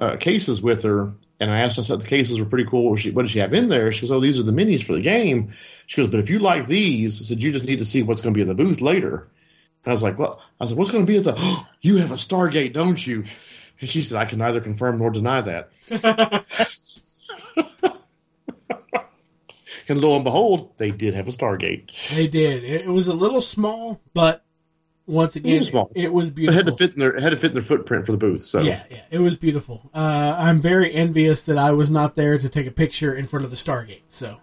uh, cases with her, and I asked her. I said the cases were pretty cool. What, was she, what did she have in there? She goes, "Oh, these are the minis for the game." She goes, "But if you like these, I said you just need to see what's going to be in the booth later." And I was like, "Well," I said, "What's going to be at the? Oh, you have a Stargate, don't you?" And she said, "I can neither confirm nor deny that." and lo and behold, they did have a Stargate. They did. It, it was a little small, but once again, was small. It, it was It beautiful. had to fit in their it had to fit in their footprint for the booth. So Yeah, yeah, it was beautiful. Uh, I'm very envious that I was not there to take a picture in front of the Stargate. So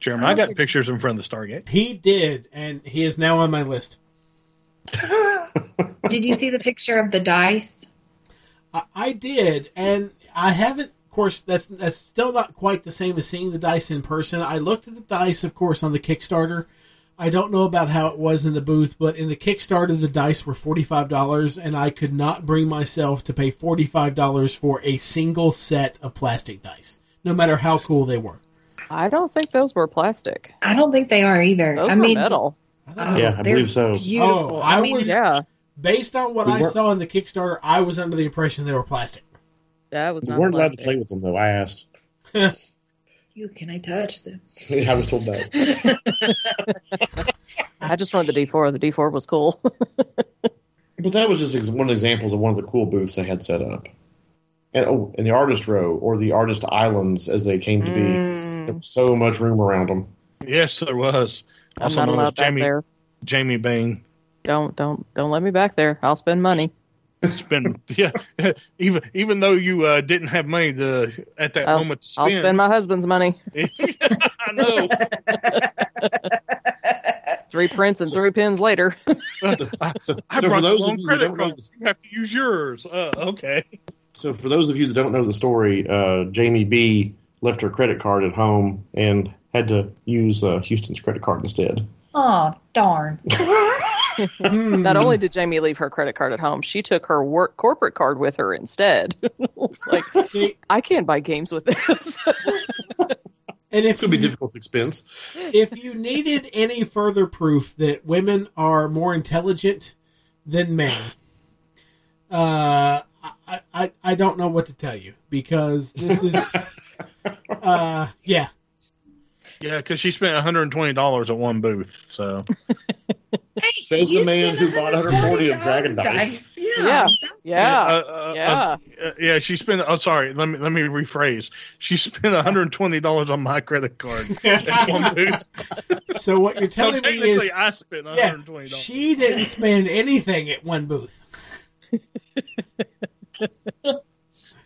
Jeremy, I got pictures in front of the Stargate. he did, and he is now on my list. Did you see the picture of the dice? I, I did, and I haven't. Of course, that's that's still not quite the same as seeing the dice in person. I looked at the dice, of course, on the Kickstarter. I don't know about how it was in the booth, but in the Kickstarter, the dice were forty five dollars, and I could not bring myself to pay forty five dollars for a single set of plastic dice, no matter how cool they were. I don't think those were plastic. I don't think they are either. Those I were mean, metal. oh, Yeah, I believe so. Beautiful. Oh, I I, mean, was- Yeah, Based on what We I weren't- saw in the Kickstarter, I was under the impression they were plastic. That was We not weren't allowed to play with them though. I asked. you can I touch them? I was told no. I just wanted the D4. The D4 was cool. But that was just one of the examples of one of the cool booths they had set up. And oh, and the artist row or the artist islands as they came to be. Mm. There was so much room around them. Yes, there was. I'm Also not known as allowed back Jamie there. Jamie Bain. Don't don't don't let me back there. I'll spend money. It's been yeah. Even even though you uh, didn't have money to at that I'll, moment to spend. I'll spend, spend my husband's money. I know. Three prints and three pins later. So, I so for brought the those wrong of you that credit don't know, card. You have to use yours. Uh, okay. so for those of you that don't know the story, uh, Jamie B left her credit card at home and had to use uh, Houston's credit card instead. Oh darn! Hmm. Not only did Jamie leave her credit card at home, she took her work corporate card with her instead. like See, I can't buy games with this. and if It's going to be you, difficult expense. if you needed any further proof that women are more intelligent than men, uh, I, I I don't know what to tell you because this is, uh, yeah, Yeah, because she spent 120 dollars at one booth. So Hey, Says the man who bought 140 of $140 Dragon Dice. yeah, yeah, Uh, uh, yeah. uh, uh, yeah. She spent. Oh, sorry. Let me let me rephrase. She spent 120 dollars on my credit card at one booth. So what you're So telling me is, I spent 120 dollars. she didn't spend anything at one booth.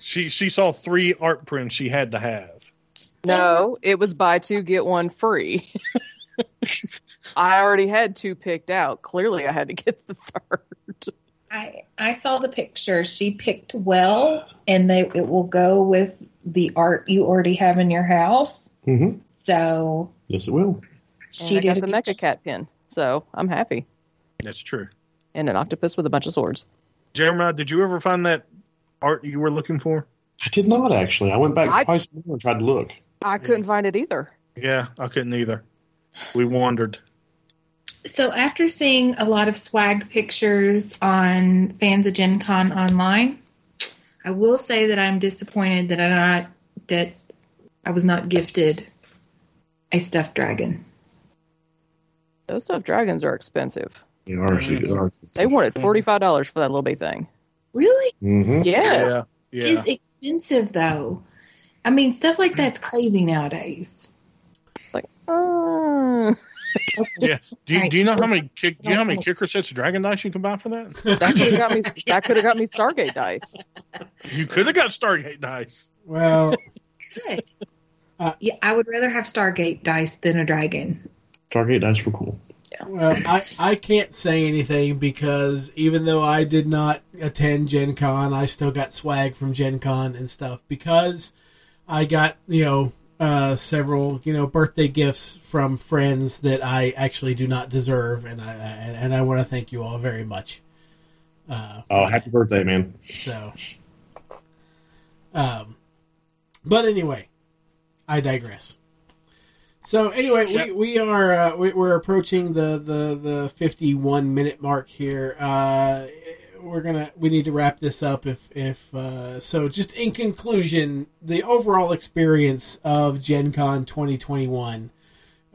She she saw three art prints she had to have. No, it was buy two get one free. I already had two picked out. Clearly, I had to get the third. I I saw the picture. She picked well, and they it will go with the art you already have in your house. hmm So Yes, it will. she and I did got a the good Mecha Cat pin, so I'm happy. That's true. And an octopus with a bunch of swords. Jeremiah, did you ever find that art you were looking for? I did not actually. I went back I- twice more and tried to look. I couldn't find it either. Yeah, I couldn't either. We wandered. So after seeing a lot of swag pictures on fans of Gen Con online, I will say that I'm disappointed that I not that I was not gifted a stuffed dragon. Those stuffed dragons are expensive. You know, ours, ours, They wanted forty five dollars for that little bitty thing. Really? hmm Yes. Yeah. It's expensive though. I mean, stuff like that's crazy nowadays. Like, uh, Yeah. Do you, Alright, do you know so- how many kick, do you know how many kicker sets of dragon dice you can buy for that? that could have got me. That could have got me Stargate dice. You could have got Stargate dice. Well, Good. Uh, yeah, I would rather have Stargate dice than a dragon. Stargate dice were cool. well, I, I can't say anything because even though I did not attend Gen Con, I still got swag from Gen Con and stuff because I got, you know, uh, several, you know, birthday gifts from friends that I actually do not deserve, and I and, and I want to thank you all very much. Uh, Oh, happy birthday, man! so, um, but anyway, I digress. So anyway, Yep. we, we are uh, we, we're approaching the, the, the fifty one minute mark here. Uh, we're gonna we need to wrap this up. If if uh, so, just in conclusion, the overall experience of Gen Con twenty twenty one.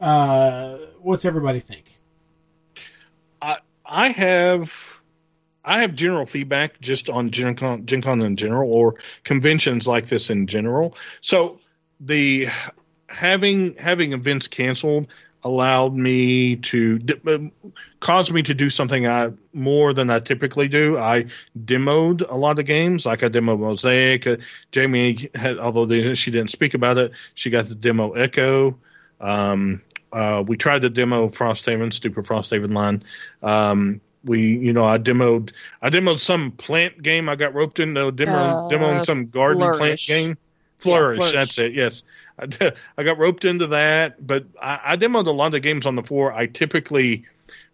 Uh, what's everybody think? I I have I have general feedback just on Gen Con, Gen Con in general or conventions like this in general. So the having having events canceled allowed me to uh, caused me to do something I more than I typically do. I demoed a lot of games, like I demoed Mosaic. Uh, Jamie had, although they, she didn't speak about it, she got the demo Echo. Um, uh, we tried to demo Frosthaven, stupid Frosthaven line. Um, we, you know, I demoed, I demoed some plant game. I got roped into demo, Uh, demoing some garden plant game. Flourish, Flourish. that's it. Yes, I, got roped into that, but I, I demoed a lot of games on the floor. I typically,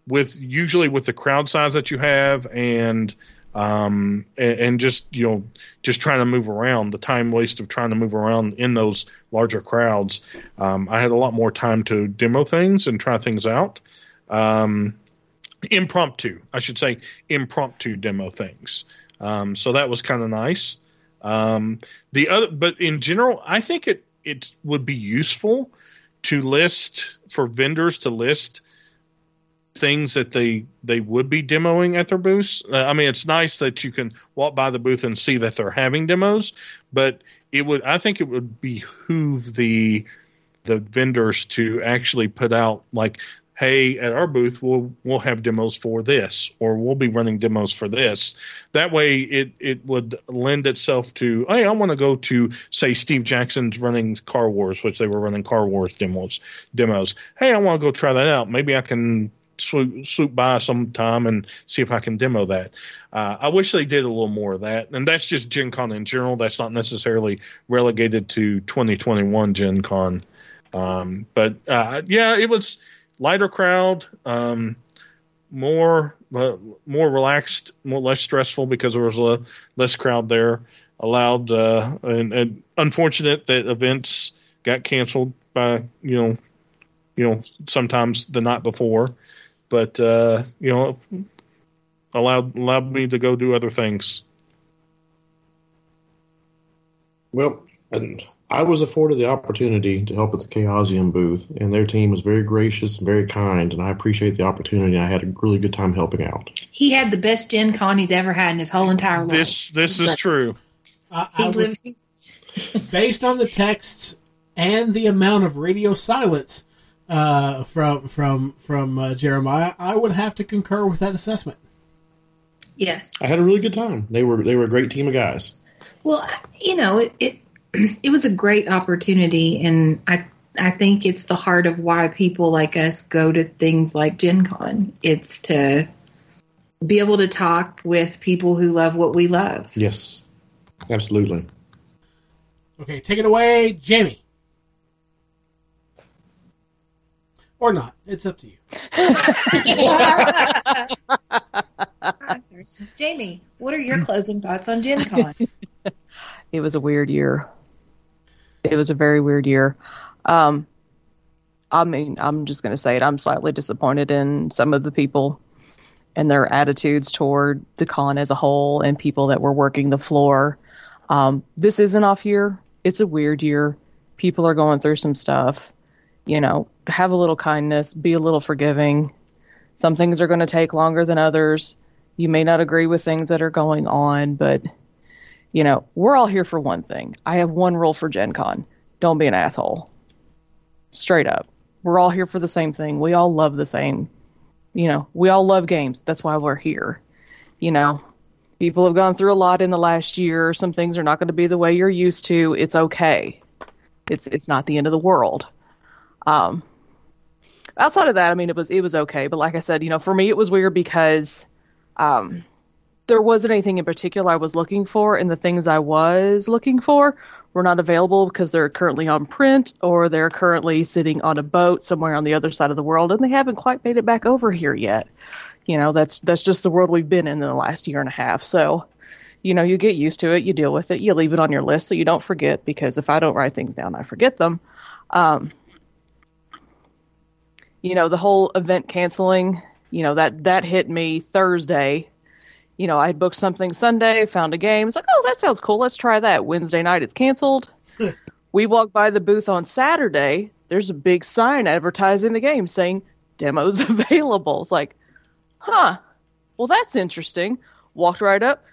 with usually with the crowd size that you have, and um, and, and just you know, just trying to move around, the time waste of trying to move around in those larger crowds, um, I had a lot more time to demo things and try things out. Um, impromptu, I should say, impromptu demo things. Um, so that was kind of nice. Um, the other, but in general, I think it it would be useful to list for vendors to list things that they they would be demoing at their booths. Uh, I mean, it's nice that you can walk by the booth and see that they're having demos, but it would I think it would behoove the the vendors to actually put out like hey at our booth we'll we'll have demos for this or we'll be running demos for this. That way it it would lend itself to hey i want to go to say steve jackson's running car wars which they were running car wars demos demos. Hey i want to go try that out. Maybe i can swoop, swoop by sometime and see if i can demo that. Uh, i wish they did a little more of that and that's just gen con in general. That's not necessarily relegated to 2021 gen con. Um, but uh, yeah it was lighter crowd um, more uh, more relaxed, more less stressful because there was a less crowd there. Allowed uh, and, and unfortunate that events got canceled by you know you know sometimes the night before, but uh, you know allowed allowed me to go do other things. Well, and I was afforded the opportunity to help at the Chaosium booth, and their team was very gracious and very kind, and I appreciate the opportunity. I had a really good time helping out. He had the best Gen Con he's ever had in his whole entire life. This this is true. I, I would- based on the texts and the amount of radio silence uh, from from from uh, Jeremiah, I would have to concur with that assessment. Yes. I had a really good time. They were they were a great team of guys. Well, you know, it, it it was a great opportunity, and I I think it's the heart of why people like us go to things like Gen Con. It's to be able to talk with people who love what we love. Yes, absolutely. Okay, take it away, Jamie. Or not. It's up to you. Jamie, what are your closing thoughts on Gen Con? it was a weird year. It was a very weird year. Um, I mean, I'm just going to say it. I'm slightly disappointed in some of the people and their attitudes toward the con as a whole and people that were working the floor. Um, this is an off year. It's a weird year. people are going through some stuff. You know, have a little kindness, be a little forgiving. Some things are going to take longer than others. You may not agree with things that are going on, but you know, we're all here for one thing. I have one rule for Gen Con. Don't be an asshole. Straight up. We're all here for the same thing. We all love the same. You know, we all love games. That's why we're here. You know, people have gone through a lot in the last year. Some things are not going to be the way you're used to. It's okay. It's it's not the end of the world. Um outside of that, I mean it was it was okay, but like I said, you know, for me it was weird because um there wasn't anything in particular I was looking for, and the things I was looking for were not available because they're currently on print or they're currently sitting on a boat somewhere on the other side of the world, and they haven't quite made it back over here yet. You know, that's that's just the world we've been in in the last year and a half. So, you know, you get used to it, you deal with it, you leave it on your list so you don't forget. Because if I don't write things down, I forget them. Um, you know, the whole event canceling, you know, that that hit me Thursday you know, I had booked something Sunday, found a game. It's like, oh, that sounds cool. Let's try that. Wednesday night, it's canceled. we walked by the booth on Saturday. There's a big sign advertising the game saying demos available. It's like, huh? Well, that's interesting. Walked right up.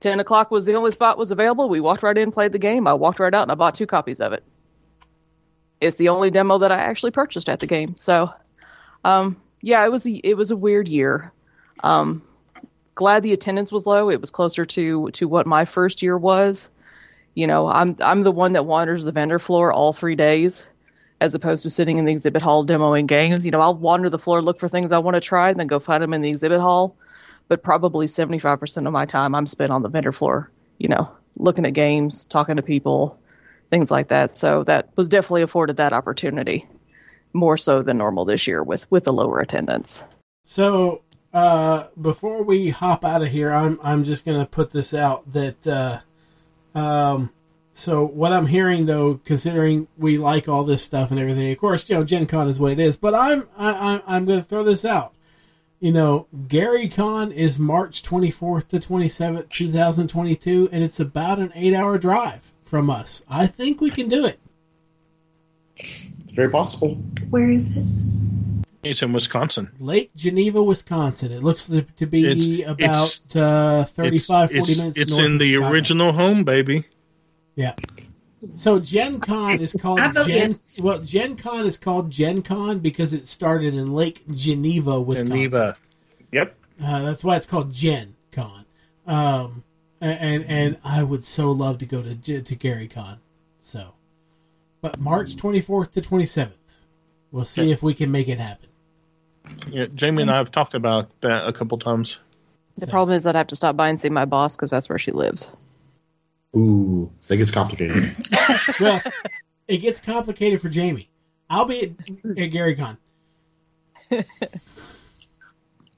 Ten o'clock was the only spot was available. We walked right in, played the game. I walked right out, and I bought two copies of it. It's the only demo that I actually purchased at the game. So, um, yeah, it was a, it was a weird year. Um, glad the attendance was low. It was closer to to what my first year was. You know, I'm I'm the one that wanders the vendor floor all three days, as opposed to sitting in the exhibit hall demoing games. You know, I'll wander the floor, look for things I want to try, and then go find them in the exhibit hall. But probably 75% of my time I'm spent on the vendor floor. You know, looking at games, talking to people, things like that. So that was definitely afforded that opportunity, more so than normal this year with with the lower attendance. So uh, before we hop out of here, I'm I'm just gonna put this out that uh, um, so what I'm hearing though, considering we like all this stuff and everything, of course, you know, Gen Con is what it is. But I'm I, I'm I'm gonna throw this out. You know, Gary Con is March 24th to 27th, 2022, and it's about an eight-hour drive from us. I think we can do it. It's very possible. Where is it? It's in Wisconsin. Lake Geneva, Wisconsin. It looks to, to be It's- about it's- uh, 35, 40 it's, minutes It's north in of the Chicago. original home, baby. Yeah. So Gen Con is called Gen. yes. Well, Gen Con is called Gen Con because it started in Lake Geneva, Wisconsin. Geneva. Yep. Uh, that's why it's called Gen Con. Um, and and I would so love to go to to Gary Con. So, but March twenty fourth to twenty seventh. We'll see if we can make it happen. Yeah, Jamie and I have talked about that a couple times. The So- problem is I'd have to stop by and see my boss because that's where she lives. Ooh, that gets complicated. well, it gets complicated for Jamie. I'll be at, at Gary Con.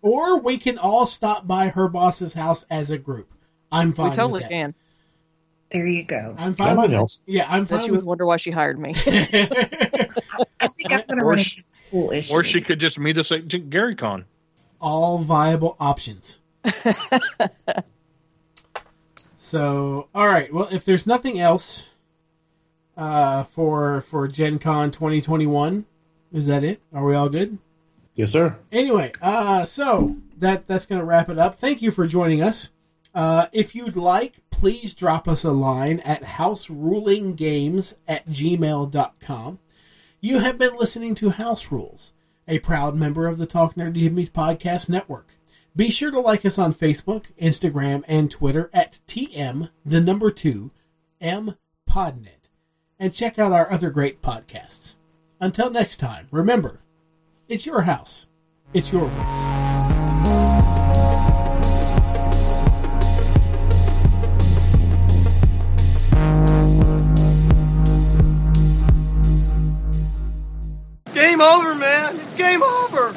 or we can all stop by her boss's house as a group. I'm fine. we totally with that. can. There you go. I'm fine might with help. Yeah, I'm Then fine she would wonder why she hired me. I think I'm going to Or run into a school issue. Or she could just meet us at Gary Con. all viable options. so, all right. Well, if there's nothing else uh, for for Gen Con 2021, is that it? Are we all good? yes, sir. Anyway, uh, so that that's going to wrap it up. Thank you for joining us. Uh, if you'd like, please drop us a line at houserulinggames at gmail.com. You have been listening to House Rules, a proud member of the Talk Nerdy to Me podcast network. Be sure to like us on Facebook, Instagram, and Twitter at TN, the number two, M Podnet, and check out our other great podcasts. Until next time, remember, it's your house. It's your rules. Game over, man. It's game over.